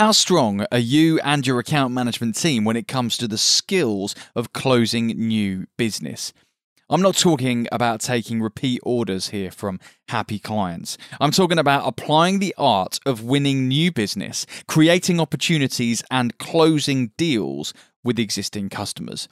How strong are you and your account management team when it comes to the skills of closing new business? I'm not talking about taking repeat orders here from happy clients. I'm talking about applying the art of winning new business, creating opportunities, and closing deals with existing customers.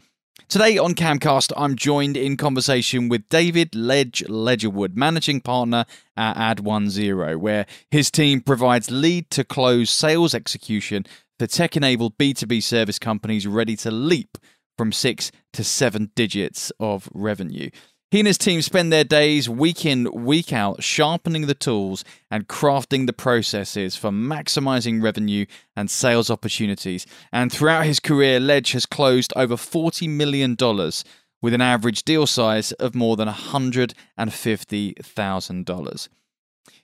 Today on KAMcast, I'm joined in conversation with David Ledge Ledgerwood, managing partner at Add1Zero, where his team provides lead to close sales execution for tech enabled B2B service companies ready to leap from six to seven digits of revenue. He and his team spend their days week in, week out, sharpening the tools and crafting the processes for maximizing revenue and sales opportunities. And throughout his career, Ledge has closed over $40 million with an average deal size of more than $150,000.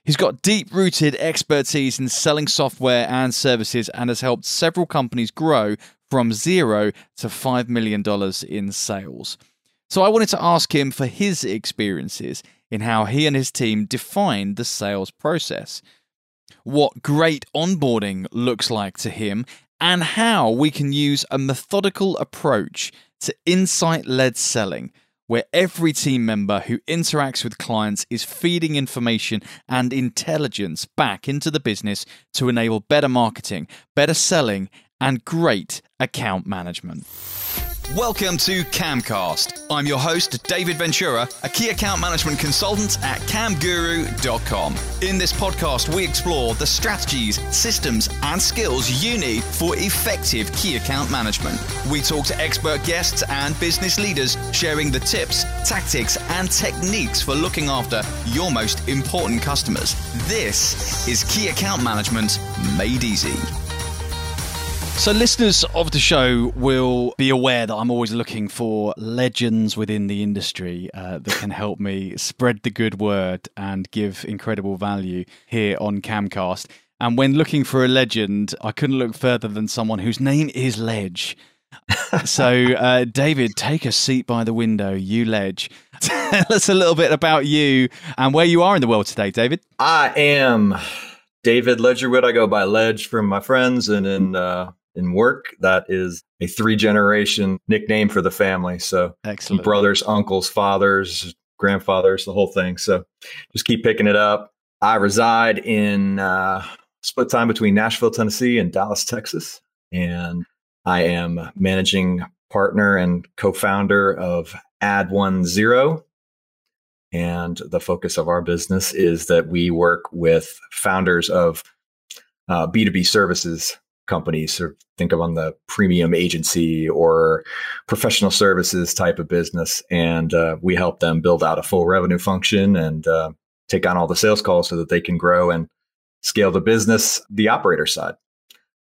He's got deep rooted expertise in selling software and services and has helped several companies grow from zero to $5 million in sales. So I wanted to ask him for his experiences in how he and his team defined the sales process, what great onboarding looks like to him, and how we can use a methodical approach to insight led selling where every team member who interacts with clients is feeding information and intelligence back into the business to enable better marketing, better selling, and great account management. Welcome to KAMcast. I'm your host, David Ventura, a key account management consultant at kamguru.com. In this podcast, we explore the strategies, systems, and skills you need for effective key account management. We talk to expert guests and business leaders, sharing the tips, tactics, and techniques for looking after your most important customers. This is Key Account Management Made Easy. So, listeners of the show will be aware that I'm always looking for legends within the industry uh, that can help me spread the good word and give incredible value here on KAMcast. And when looking for a legend, I couldn't look further than someone whose name is Ledge. so, uh, David, take a seat by the window, you Ledge. Tell us a little bit about you and where you are in the world today, David. I am David Ledgerwood. I go by Ledge from my friends and in uh, in work. That is a three generation nickname for the family. So excellent brothers, uncles, fathers, grandfathers, the whole thing. So just keep picking it up. I reside in uh, split time between Nashville, Tennessee and Dallas, Texas. And I am managing partner and co-founder of Add1Zero. And the focus of our business is that we work with founders of uh, B2B services companies. So think of on the premium agency or professional services type of business. And uh, we help them build out a full revenue function and uh, take on all the sales calls so that they can grow and scale the business, the operator side.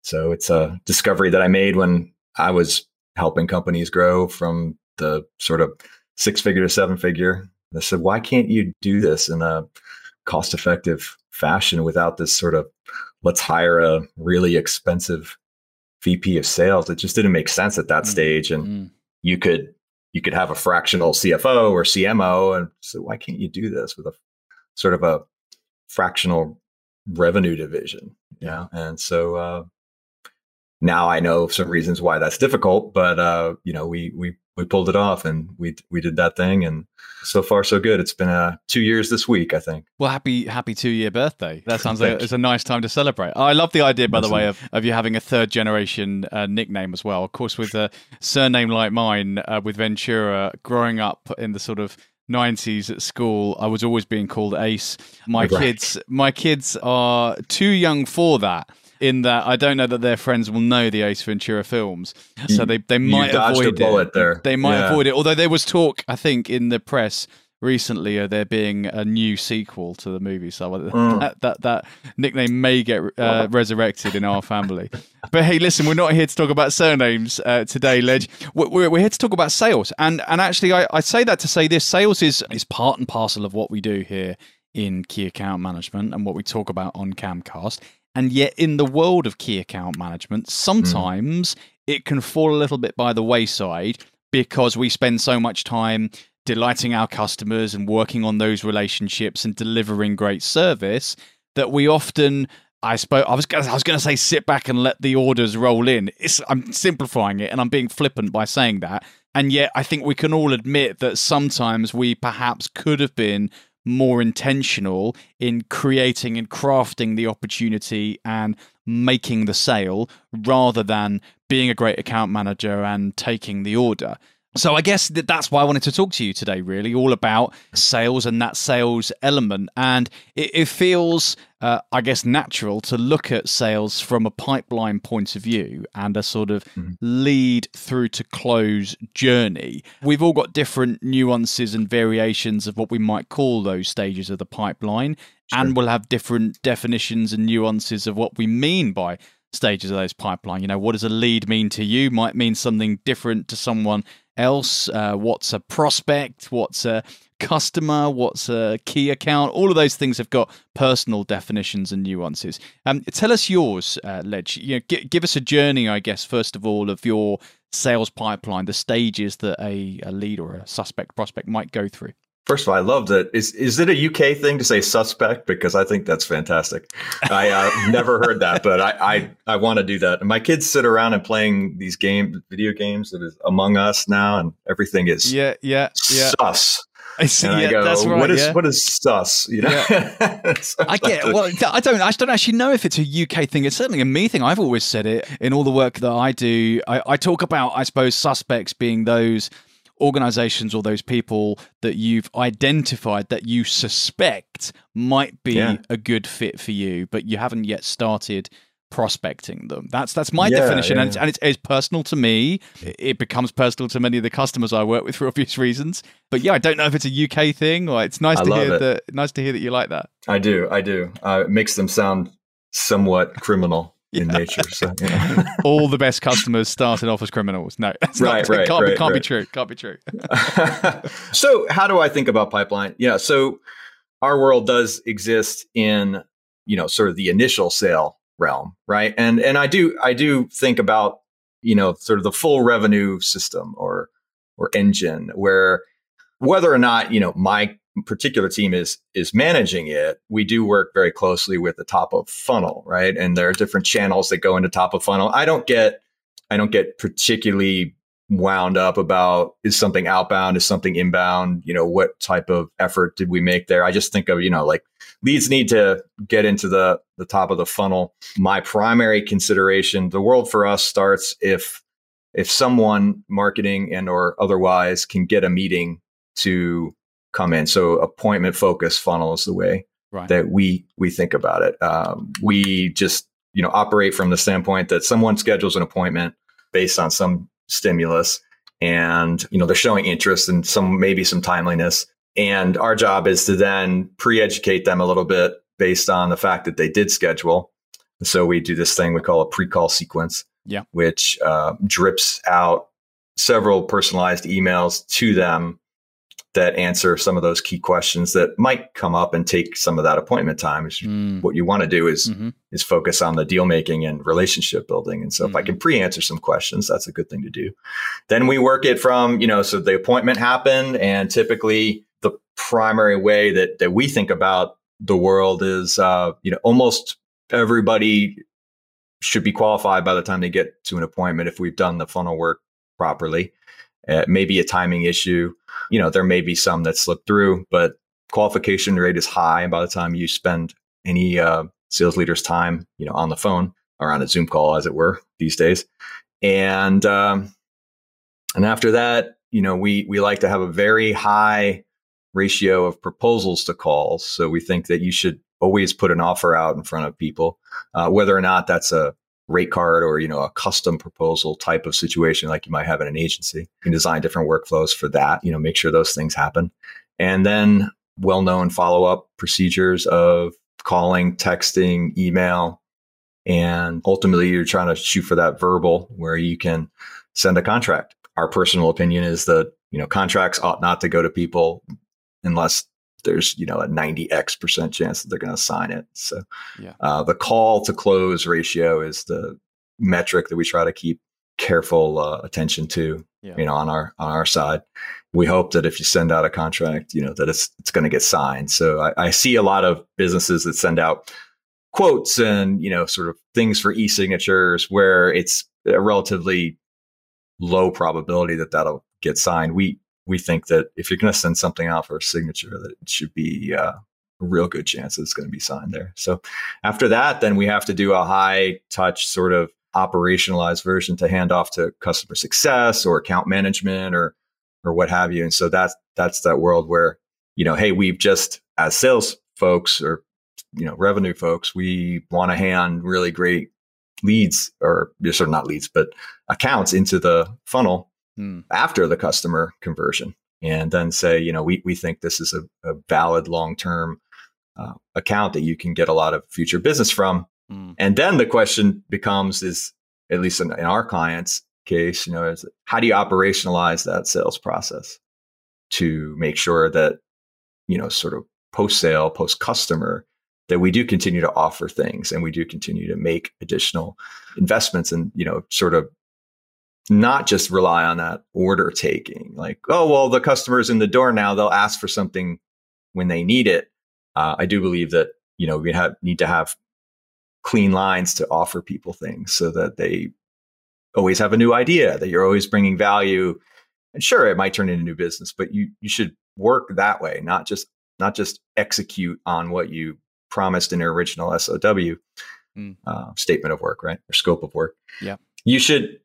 So it's a discovery that I made when I was helping companies grow from the sort of six figure to seven figure. I said, why can't you do this in a cost effective fashion without this sort of let's hire a really expensive VP of sales. It just didn't make sense at that mm stage. And mm you could you could have a fractional CFO or CMO, and so why can't you do this with a sort of a fractional revenue division? Yeah, and so uh, now I know some reasons why that's difficult, but uh, you know we we we pulled it off and we we did that thing and so far so good. It's been uh two years this week i think. Well happy happy two year birthday. That sounds like it's a nice time to celebrate. I love the idea by the way of, of you having a third generation uh, nickname as well. Of course with a surname like mine uh, with ventura growing up in the sort of 90s at school i was always being called ace. My right. kids my kids are too young for that in that I don't know that their friends will know the Ace Ventura films, so they they might avoid it. There. They might yeah. avoid it. Although there was talk, I think, in the press recently of there being a new sequel to the movie, so mm. that, that, that nickname may get uh, resurrected in our family. but hey, listen, we're not here to talk about surnames uh, today, Ledge. We're, we're, here to talk about sales, and and actually, I, I say that to say this: sales is is part and parcel of what we do here in key account management and what we talk about on KAMcast. And yet, in the world of key account management, sometimes mm. it can fall a little bit by the wayside because we spend so much time delighting our customers and working on those relationships and delivering great service that we often I suppose I was gonna, I was going to say sit back and let the orders roll in. It's, I'm simplifying it, and I'm being flippant by saying that. And yet, I think we can all admit that sometimes we perhaps could have been more intentional in creating and crafting the opportunity and making the sale rather than being a great account manager and taking the order. So I guess that that's why I wanted to talk to you today, really, all about sales and that sales element. And it, it feels, uh, I guess, natural to look at sales from a pipeline point of view and a sort of mm-hmm. lead through to close journey. We've all got different nuances and variations of what we might call those stages of the pipeline, sure. and we'll have different definitions and nuances of what we mean by stages of those pipeline. You know, what does a lead mean to you might mean something different to someone else. Uh, what's a prospect? What's a customer? What's a key account? All of those things have got personal definitions and nuances. Um, tell us yours, uh, Ledge. You know, g- give us a journey, I guess, first of all, of your sales pipeline, the stages that a, a lead or a suspect prospect might go through. First of all, I love that. Is is it a UK thing to say suspect? Because I think that's fantastic. I uh, never heard that, but I I, I want to do that. And my kids sit around and playing these games, video games that is Among Us now, and everything is yeah yeah yeah sus. I see. And yeah, I go, that's right. What is yeah. what is sus? You know, yeah. I get. Well, I don't. I don't actually know if it's a UK thing. It's certainly a me thing. I've always said it in all the work that I do. I, I talk about, I suppose, suspects being those organizations or those people that you've identified that you suspect might be yeah. a good fit for you, but you haven't yet started prospecting them. That's that's my yeah, definition, yeah. and, it's, and it's, it's, personal to me. It becomes personal to many of the customers I work with for obvious reasons. But yeah, I don't know if it's a UK thing or it's nice I to hear it. that. Nice to hear that you like that. I do, I do. Uh, it makes them sound somewhat criminal in yeah. nature. So, all the best customers started off as criminals. No, that's right, not, right, can't, right, be, can't right. be true. Can't be true. so, how do I think about pipeline? Yeah, so our world does exist in you know sort of the initial sale realm, right? And and I do I do think about you know sort of the full revenue system or or engine where whether or not you know my particular team is is managing it, we do work very closely with the top of funnel, right? And there are different channels that go into top of funnel. I don't get I don't get particularly wound up about is something outbound, is something inbound, you know, what type of effort did we make there? I just think of, you know, like leads need to get into the the top of the funnel. My primary consideration, the world for us starts if if someone marketing and or otherwise can get a meeting to come in. So appointment focus funnel is the way right. that we we think about it. Um, we just you know operate from the standpoint that someone schedules an appointment based on some stimulus, and you know they're showing interest and some maybe some timeliness. And our job is to then pre-educate them a little bit based on the fact that they did schedule. So we do this thing we call a pre-call sequence, yeah, which uh, drips out several personalized emails to them that answer some of those key questions that might come up and take some of that appointment time. Mm. What you want to do is mm-hmm. is focus on the deal making and relationship building. And so mm-hmm. if I can mm-hmm. pre-answer some questions, that's a good thing to do. Then we work it from, you know, so the appointment happened and typically the primary way that that we think about the world is uh, you know, almost everybody should be qualified by the time they get to an appointment if we've done the funnel work properly. Uh, maybe a timing issue. You know, there may be some that slip through, but qualification rate is high. And by the time you spend any uh, sales leader's time, you know, on the phone or on a Zoom call, as it were, these days, and um, and after that, you know, we we like to have a very high ratio of proposals to calls. So we think that you should always put an offer out in front of people, uh, whether or not that's a rate card or you know a custom proposal type of situation like you might have in an agency. You can design different workflows for that you know make sure those things happen. And then well-known follow-up procedures of calling texting email and ultimately you're trying to shoot for that verbal where you can send a contract. Our personal opinion is that you know contracts ought not to go to people unless there's you know a 90x percent chance that they're going to sign it. So yeah. uh, the call to close ratio is the metric that we try to keep careful uh, attention to. Yeah. You know, on our on our side, we hope that if you send out a contract, you know that it's it's going to get signed. So I, I see a lot of businesses that send out quotes and you know sort of things for e-signatures where it's a relatively low probability that that'll get signed. We we think that if you're going to send something out for a signature, that it should be uh, a real good chance that it's going to be signed there. So after that, then we have to do a high touch sort of operationalized version to hand off to customer success or account management or or what have you. And so that's that's that world where you know, hey, we've just as sales folks or you know revenue folks, we want to hand really great leads or sort of not leads, but accounts into the funnel mm. after the customer conversion, and then say, you know, we we think this is a, a valid long term uh, account that you can get a lot of future business from. Mm. And then the question becomes: is at least in, in our clients' case, you know, is how do you operationalize that sales process to make sure that you know, sort of post sale, post customer, that we do continue to offer things and we do continue to make additional investments and, you know, sort of not just rely on that order taking like, oh, well, the customer's in the door now, they'll ask for something when they need it. Uh, I do believe that, you know, we have need to have clean lines to offer people things so that they always have a new idea, that you're always bringing value. And sure, it might turn into new business, but you you should work that way, not just not just execute on what you promised in your original SOW mm. uh, statement of work, right, or scope of work. Yeah, you should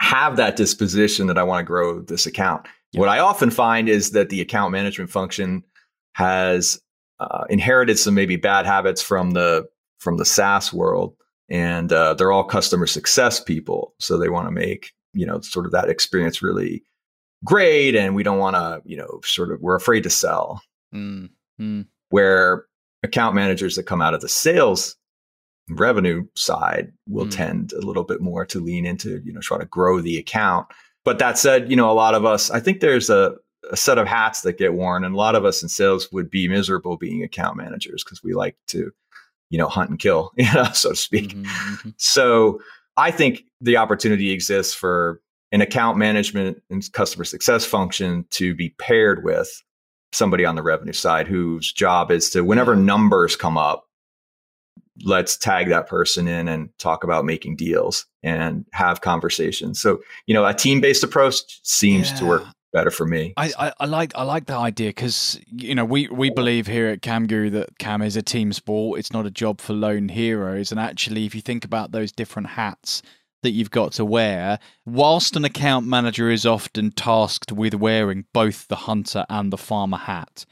have that disposition that I want to grow this account. What I often find is that the account management function has uh, inherited some maybe bad habits from the from the SaaS world, and uh, they're all customer success people, so they want to make you know sort of that experience really great and we don't want to you know sort of we're afraid to sell mm, mm. where account managers that come out of the sales revenue side will mm. tend a little bit more to lean into you know try to grow the account but that said you know a lot of us i think there's a, a set of hats that get worn and a lot of us in sales would be miserable being account managers because we like to you know hunt and kill you know so to speak mm-hmm, mm-hmm. so i think the opportunity exists for an account management and customer success function to be paired with somebody on the revenue side whose job is to whenever numbers come up let's tag that person in and talk about making deals and have conversations so you know a team-based approach seems yeah. to work better for me I, I, I like i like that idea because you know we we believe here at KAM Guru that cam is a team sport it's not a job for lone heroes and actually if you think about those different hats that you've got to wear, whilst an account manager is often tasked with wearing both the hunter and the farmer hat.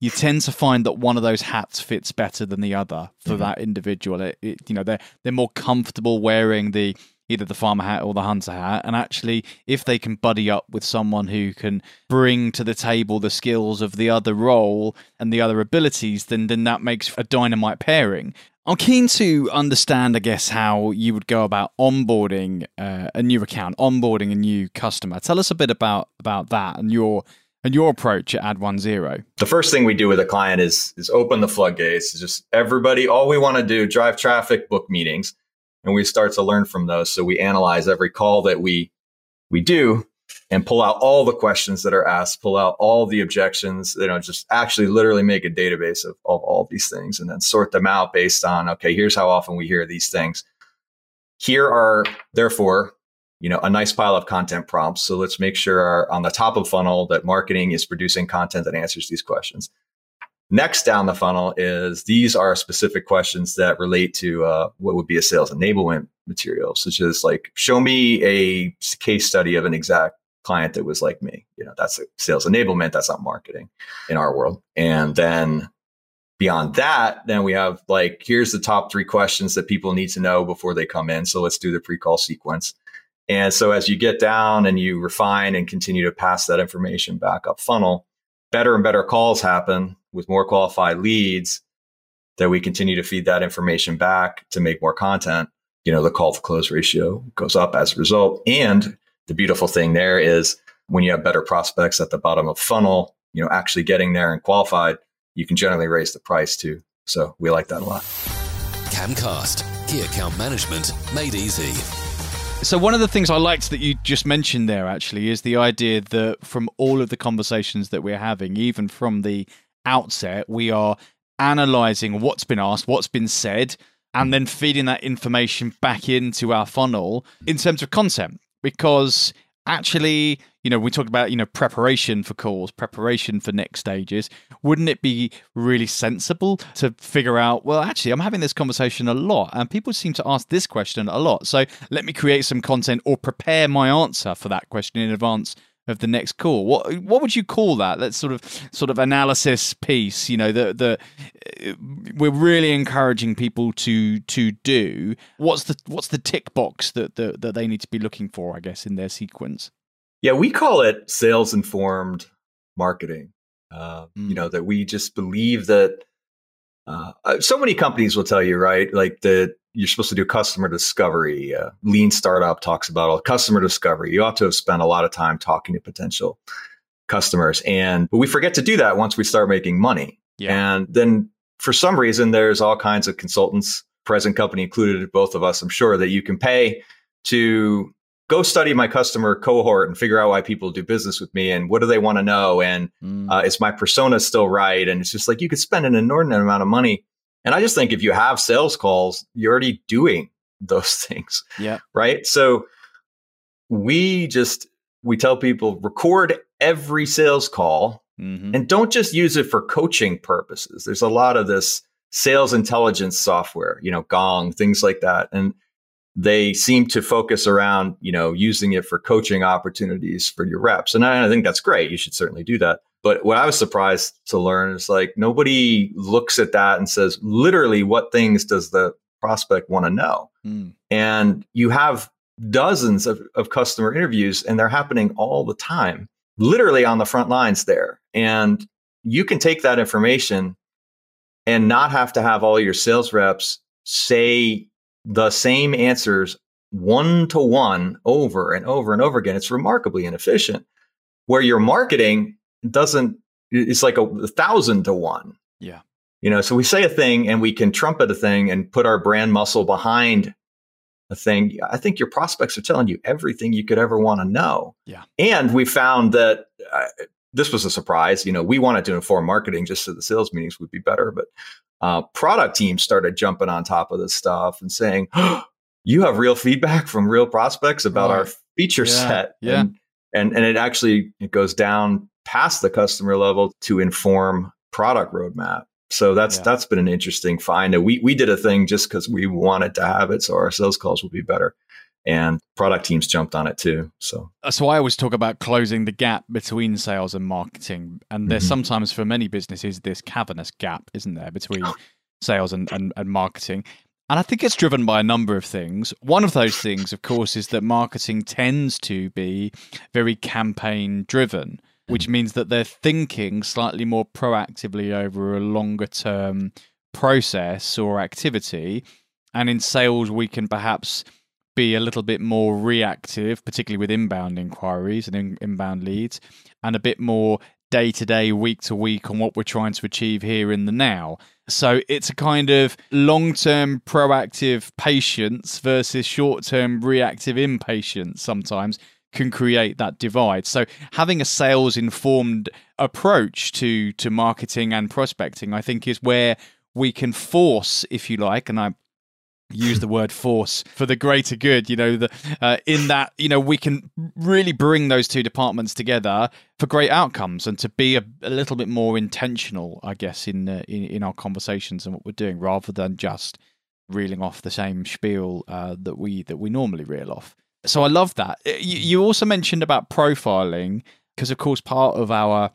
You tend to find that one of those hats fits better than the other for mm-hmm. that individual. It, it, you know, they're they're more comfortable wearing the either the farmer hat or the hunter hat. And actually, if they can buddy up with someone who can bring to the table the skills of the other role and the other abilities, then then that makes a dynamite pairing. I'm keen to understand, I guess, how you would go about onboarding uh, a new account, onboarding a new customer. Tell us a bit about about that and your and your approach at Add1Zero. The first thing we do with a client is is open the floodgates. It's just everybody. All we want to do drive traffic, book meetings, and we start to learn from those. So we analyze every call that we we do and pull out all the questions that are asked, pull out all the objections, you know, just actually literally make a database of, of all these things and then sort them out based on, okay, here's how often we hear these things. Here are therefore, you know, a nice pile of content prompts. So let's make sure our, on the top of funnel that marketing is producing content that answers these questions. Next down the funnel is these are specific questions that relate to uh, what would be a sales enablement material, such as like, show me a case study of an exact client that was like me. You know, that's a sales enablement. That's not marketing in our world. And then beyond that, then we have like, here's the top three questions that people need to know before they come in. So let's do the pre-call sequence. And so as you get down and you refine and continue to pass that information back up funnel, better and better calls happen with more qualified leads that we continue to feed that information back to make more content. You know, the call to close ratio goes up as a result. And the beautiful thing there is when you have better prospects at the bottom of funnel, you know, actually getting there and qualified, you can generally raise the price too. So we like that a lot. KAMcast, key account management made easy. So one of the things I liked that you just mentioned there actually is the idea that from all of the conversations that we're having, even from the outset, we are analyzing what's been asked, what's been said, and then feeding that information back into our funnel in terms of content. Because actually you know we talked about you know preparation for calls preparation for next stages wouldn't it be really sensible to figure out well actually i'm having this conversation a lot and people seem to ask this question a lot so let me create some content or prepare my answer for that question in advance of the next call. What what would you call that? That sort of sort of analysis piece. You know, that the uh, we're really encouraging people to to do. What's the what's the tick box that that, that they need to be looking for? I guess in their sequence. Yeah, we call it sales informed marketing. Uh, mm. You hmm. know that we just believe that. Uh, uh, so many companies will tell you, right? Like that you're supposed to do customer discovery. Uh, lean startup talks about all customer discovery. You ought to have spent a lot of time talking to potential customers, and but we forget to do that once we start making money. Yeah. And then for some reason, there's all kinds of consultants, present company included, both of us, I'm sure, that you can pay to go study my customer cohort and figure out why people do business with me and what do they want to know and mm. uh, is my persona still right and it's just like you could spend an inordinate amount of money and I just think if you have sales calls, you're already doing those things. Yeah. Right. So we just, we tell people record every sales call mm-hmm. and don't just use it for coaching purposes. There's a lot of this sales intelligence software, you know, Gong, things like that. And they seem to focus around, you know, using it for coaching opportunities for your reps. And I, I think that's great. You should certainly do that. But what I was surprised to learn is like nobody looks at that and says, literally, what things does the prospect want to know? Mm. And you have dozens of, of customer interviews, and they're happening all the time, literally on the front lines there. And you can take that information and not have to have all your sales reps say the same answers one to one over and over and over again. It's remarkably inefficient. Where your marketing doesn't it's like a, a thousand to one. Yeah. You know, so we say a thing and we can trumpet a thing and put our brand muscle behind a thing. I think your prospects are telling you everything you could ever want to know. Yeah. And we found that uh, this was a surprise. You know, we wanted to inform marketing just so the sales meetings would be better, but uh, product teams started jumping on top of this stuff and saying, oh, "You have real feedback from real prospects about right. our feature yeah. set." Yeah. And, and and it actually it goes down past the customer level to inform product roadmap. So that's yeah. that's been an interesting find. We we did a thing just because we wanted to have it, so our sales calls would be better. And product teams jumped on it too. So so I always talk about closing the gap between sales and marketing. And there's mm-hmm. sometimes for many businesses this cavernous gap, isn't there, between sales and, and, and marketing. And I think it's driven by a number of things. One of those things, of course, is that marketing tends to be very campaign driven which means that they're thinking slightly more proactively over a longer term process or activity. And in sales, we can perhaps be a little bit more reactive, particularly with inbound inquiries and in, inbound leads, and a bit more day to day, week to week on what we're trying to achieve here in the now. So it's a kind of long term proactive patience versus short term reactive impatience sometimes can create that divide. So having a sales informed approach to to marketing and prospecting, I think, is where we can force, if you like, and I use the word force for the greater good you know the uh, in that you know we can really bring those two departments together for great outcomes and to be a, a little bit more intentional i guess in, uh, in, in our conversations and what we're doing rather than just reeling off the same spiel uh, that we that we normally reel off so I love that. Uh, you also mentioned about profiling because, of course, part of our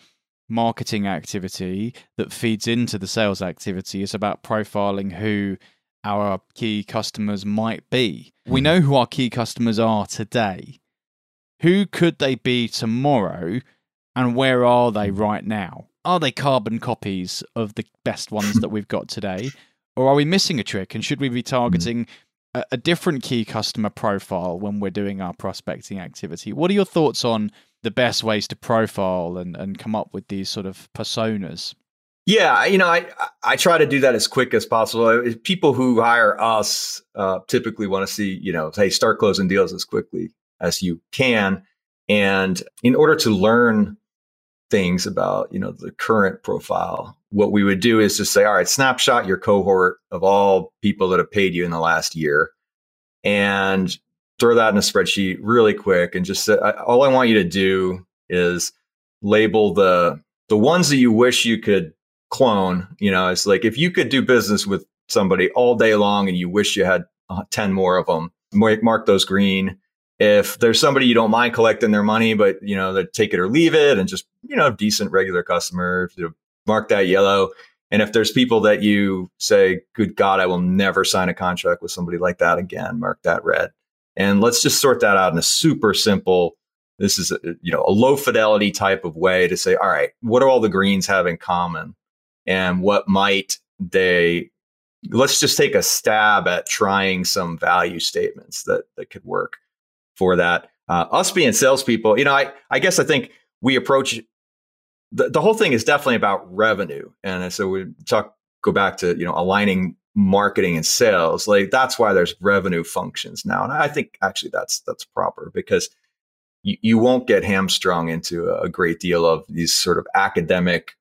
marketing activity that feeds into the sales activity is about profiling who our key customers might be. We hmm. know who our key customers are today. Who could they be tomorrow? And where are they hmm. right now? Are they carbon copies of the best ones that we've got today? Or are we missing a trick? And should we be hmm. targeting a, a different key customer profile when we're doing our prospecting activity. What are your thoughts on the best ways to profile and, and come up with these sort of personas? Yeah, you know, I I try to do that as quick as possible. People who hire us uh, typically want to see, you know, hey, start closing deals as quickly as you can, and in order to learn things about, you know, the current profile, what we would do is just say, all right, snapshot your cohort of all people that have paid you in the last year and throw that in a spreadsheet really quick. And just say, all I want you to do is label the, the ones that you wish you could clone. You know, it's like if you could do business with somebody all day long and you wish you had uh, 10 more of them, mark those green. If there's somebody you don't mind collecting their money, but you know, they take it or leave it and just, you know, decent regular customer, mark that yellow. And if there's people that you say, good God, I will never sign a contract with somebody like that again, mark that red. And let's just sort that out in a super simple, this is a, you know, a low fidelity type of way to say, all right, what do all the greens have in common? And what might they let's just take a stab at trying some value statements that that could work for that. Uh, us being salespeople, you know, I I guess I think we approach the, the whole thing is definitely about revenue, and so we talk go back to you know aligning marketing and sales. Like that's why there's revenue functions now, and I think actually that's that's proper because you, you won't get hamstrung into a great deal of these sort of academic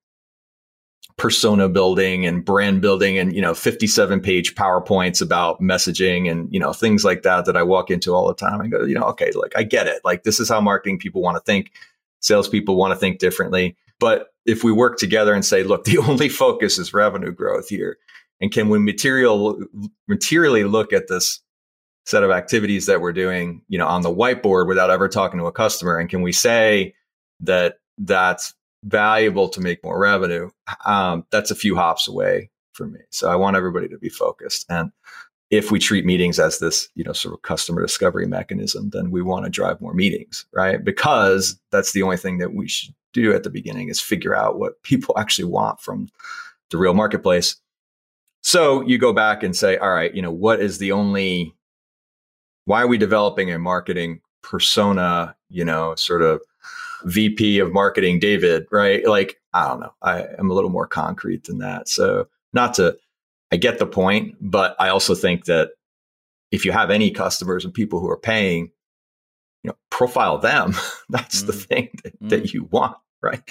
persona building and brand building and you know 57 page powerpoints about messaging and you know things like that that i walk into all the time and go you know okay like i get it. Like this is how marketing people want to think. Salespeople want to think differently. But if we work together and say look the only focus is revenue growth here and can we material materially look at this set of activities that we're doing you know on the whiteboard without ever talking to a customer? And can we say that that's valuable to make more revenue, um, that's a few hops away for me. So I want everybody to be focused. And if we treat meetings as this, you know, sort of customer discovery mechanism, then we want to drive more meetings, right? Because that's the only thing that we should do at the beginning is figure out what people actually want from the real marketplace. So you go back and say, all right, you know, what is the only, why are we developing a marketing persona, you know, sort of VP of marketing, David, right? Like, I don't know. I am a little more concrete than that. So, not to, I get the point, but I also think that if you have any customers and people who are paying, you know, profile them. That's mm. the thing that, mm. that you want, right?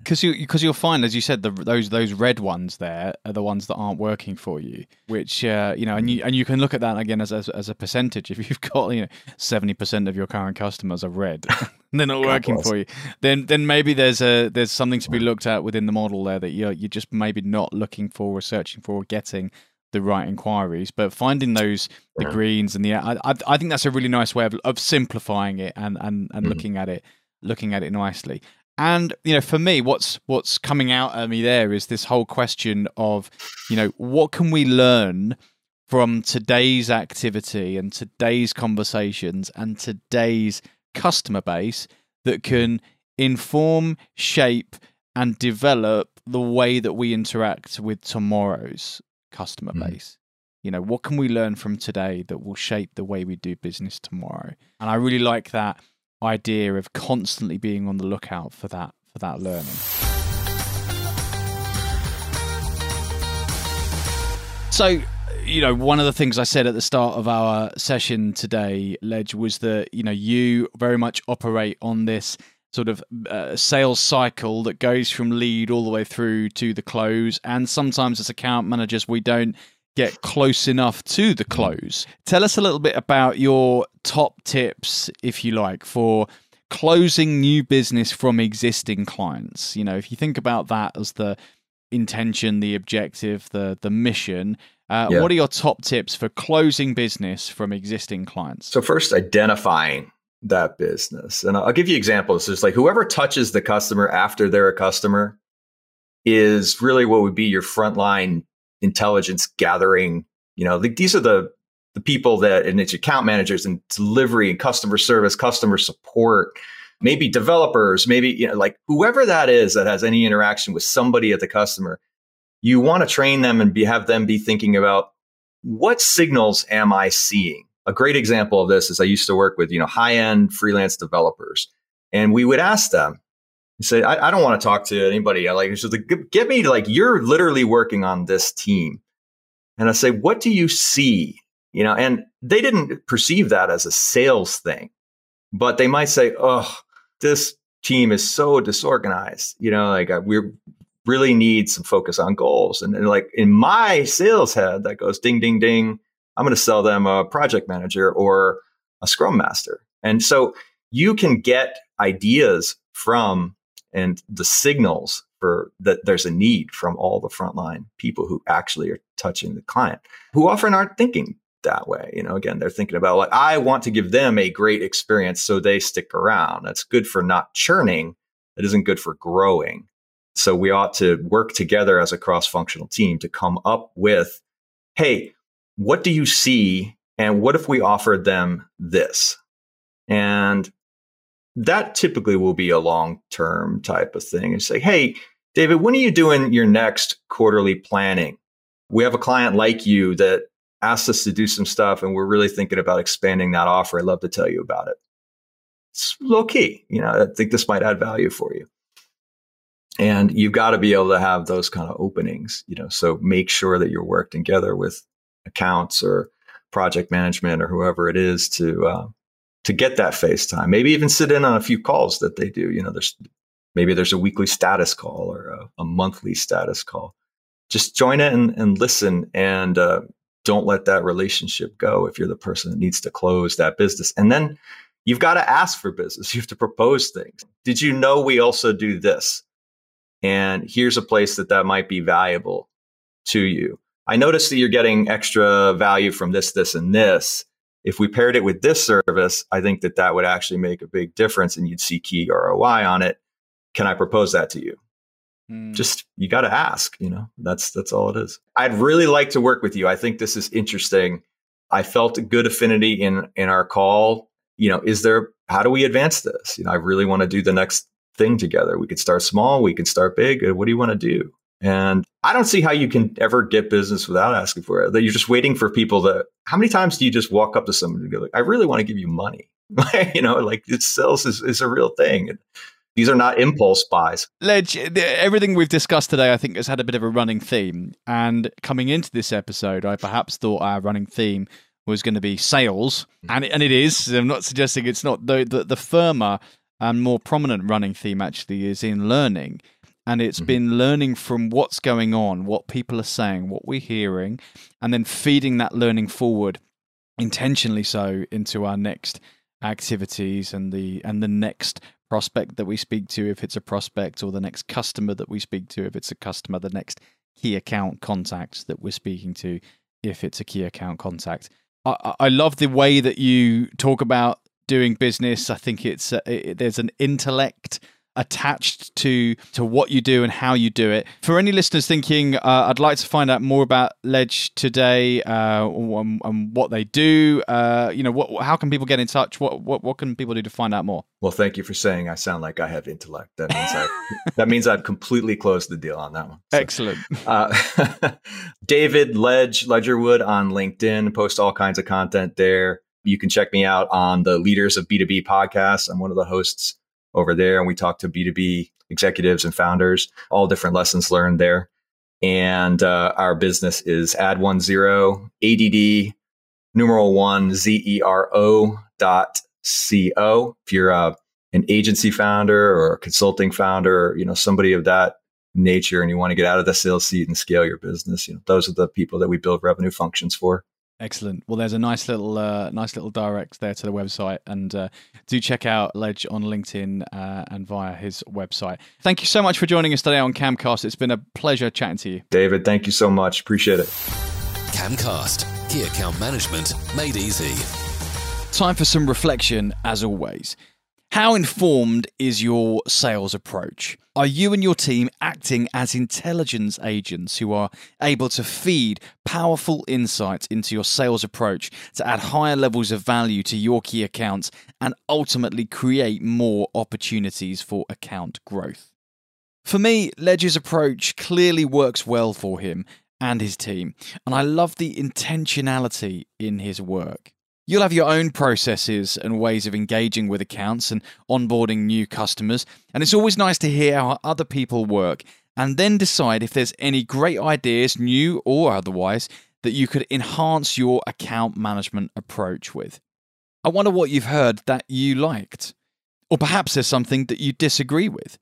Because you because you'll find as you said the, those those red ones there are the ones that aren't working for you which uh, you know and you and you can look at that again as, as, as a percentage. If you've got you know 70% of your current customers are red they're not working for you then then maybe there's a there's something to be looked at within the model there that you're you're just maybe not looking for or searching for or getting the right inquiries. But finding those the greens and the I, I think that's a really nice way of, of simplifying it and and, and mm-hmm. looking at it looking at it nicely and you know, for me, what's what's coming out at me there is this whole question of, you know, what can we learn from today's activity and today's conversations and today's customer base that can inform, shape, and develop the way that we interact with tomorrow's customer mm. base. You know, what can we learn from today that will shape the way we do business tomorrow? And I really like that idea of constantly being on the lookout for that for that learning. So, you know, one of the things I said at the start of our session today, Ledge, was that you know you very much operate on this sort of uh, sales cycle that goes from lead all the way through to the close, and sometimes as account managers we don't get close enough to the close. Tell us a little bit about your top tips, if you like, for closing new business from existing clients. You know, if you think about that as the intention, the objective, the the mission, uh, yeah. what are your top tips for closing business from existing clients? So first, identifying that business, and I'll give you examples. It's like whoever touches the customer after they're a customer is really what would be your frontline intelligence gathering. You know, like these are the the people that and it's account managers and delivery and customer service, customer support, maybe developers, maybe you know, like whoever that is that has any interaction with somebody at the customer. You want to train them and be, have them be thinking about what signals am I seeing? A great example of this is I used to work with, you know, high end freelance developers and we would ask them, say, I, I don't want to talk to anybody. I like, just like, get me like, you're literally working on this team. And I say, what do you see? You know, and they didn't perceive that as a sales thing, but they might say, oh, this team is so disorganized. You know, like uh, we're, really need some focus on goals. And, and like in my sales head, that goes ding, ding, ding. I'm going to sell them a project manager or a scrum master. And so you can get ideas from and the signals for that there's a need from all the frontline people who actually are touching the client who often aren't thinking that way. You know, again, they're thinking about like, I want to give them a great experience so they stick around. That's good for not churning. It isn't good for growing. So we ought to work together as a cross functional team to come up with, hey, what do you see? And what if we offered them this? And that typically will be a long term type of thing and say, hey, David, when are you doing your next quarterly planning? We have a client like you that asked us to do some stuff and we're really thinking about expanding that offer. I'd love to tell you about it. It's low key. You know, I think this might add value for you. And you've got to be able to have those kind of openings, you know, so make sure that you're working together with accounts or project management or whoever it is to uh, to get that face time. Maybe even sit in on a few calls that they do. You know, there's maybe there's a weekly status call or a, a monthly status call. Just join it and, and listen and uh, don't let that relationship go if you're the person that needs to close that business. And then you've got to ask for business. You have to propose things. Did you know we also do this? And here's a place that that might be valuable to you. I noticed that you're getting extra value from this, this, and this. If we paired it with this service, I think that that would actually make a big difference and you'd see key ROI on it. Can I propose that to you? Mm. Just you got to ask, you know. That's that's all it is. I'd really like to work with you. I think this is interesting. I felt a good affinity in in our call. You know, is there how do we advance this? You know, I really want to do the next thing together. We could start small, we can start big. What do you want to do? And I don't see how you can ever get business without asking for it. That you're just waiting for people to. How many times do you just walk up to somebody and go, like, "I really want to give you money"? you know, like it sales is, is a real thing. And these are not impulse buys. Ledge, everything we've discussed today, I think, has had a bit of a running theme. And coming into this episode, I perhaps thought our running theme was going to be sales, mm. and and it is. I'm not suggesting it's not. The the, the firmer and more prominent running theme actually is in learning and it's mm-hmm. been learning from what's going on, what people are saying, what we're hearing, and then feeding that learning forward intentionally so into our next activities and the and the next prospect that we speak to if it's a prospect or the next customer that we speak to if it's a customer the next key account contact that we're speaking to if it's a key account contact i, I love the way that you talk about doing business i think it's uh, it, there's an intellect attached to to what you do and how you do it. For any listeners thinking, uh, I'd like to find out more about Ledge today uh, and, and, what they do. Uh, you know, what, how can people get in touch? What, what what can people do to find out more? Well, thank you for saying I sound like I have intellect. That means I that means I've completely closed the deal on that one. So, Excellent. Uh, David Ledge Ledgerwood on LinkedIn. Post all kinds of content there. You can check me out on the Leaders of B2B podcast. I'm one of the hosts over there. And we talk to B2B executives and founders, all different lessons learned there. And uh, our business is Add1Zero, ADD, numeral one, Z E R O dot C O. If you're uh, an agency founder or a consulting founder, you know, somebody of that nature and you want to get out of the sales seat and scale your business, you know, those are the people that we build revenue functions for. Excellent. Well, there's a nice little, uh, nice little direct there to the website, and uh, do check out Ledge on LinkedIn uh, and via his website. Thank you so much for joining us today on KAMcast. It's been a pleasure chatting to you, David. Thank you so much. Appreciate it. KAMcast, key account management made easy. Time for some reflection, as always. How informed is your sales approach? Are you and your team acting as intelligence agents who are able to feed powerful insights into your sales approach to add higher levels of value to your key accounts and ultimately create more opportunities for account growth? For me, Ledger's approach clearly works well for him and his team, and I love the intentionality in his work. You'll have your own processes and ways of engaging with accounts and onboarding new customers, and it's always nice to hear how other people work and then decide if there's any great ideas, new or otherwise, that you could enhance your account management approach with. I wonder what you've heard that you liked. Or perhaps there's something that you disagree with.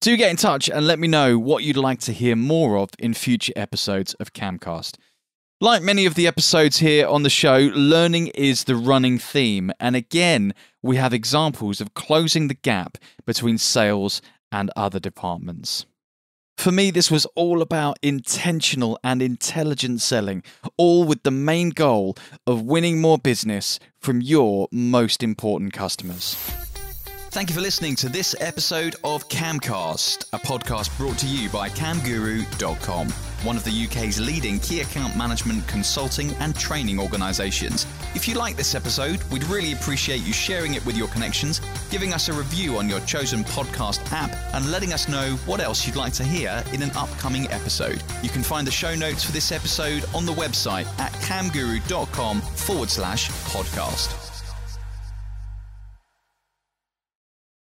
Do get in touch and let me know what you'd like to hear more of in future episodes of KAMcast. Like many of the episodes here on the show, learning is the running theme. And again, we have examples of closing the gap between sales and other departments. For me, this was all about intentional and intelligent selling, all with the main goal of winning more business from your most important customers. Thank you for listening to this episode of KAMcast, a podcast brought to you by kamguru.com, one of the UK's leading key account management consulting and training organisations. If you like this episode, we'd really appreciate you sharing it with your connections, giving us a review on your chosen podcast app, and letting us know what else you'd like to hear in an upcoming episode. You can find the show notes for this episode on the website at kamguru.com forward slash podcast.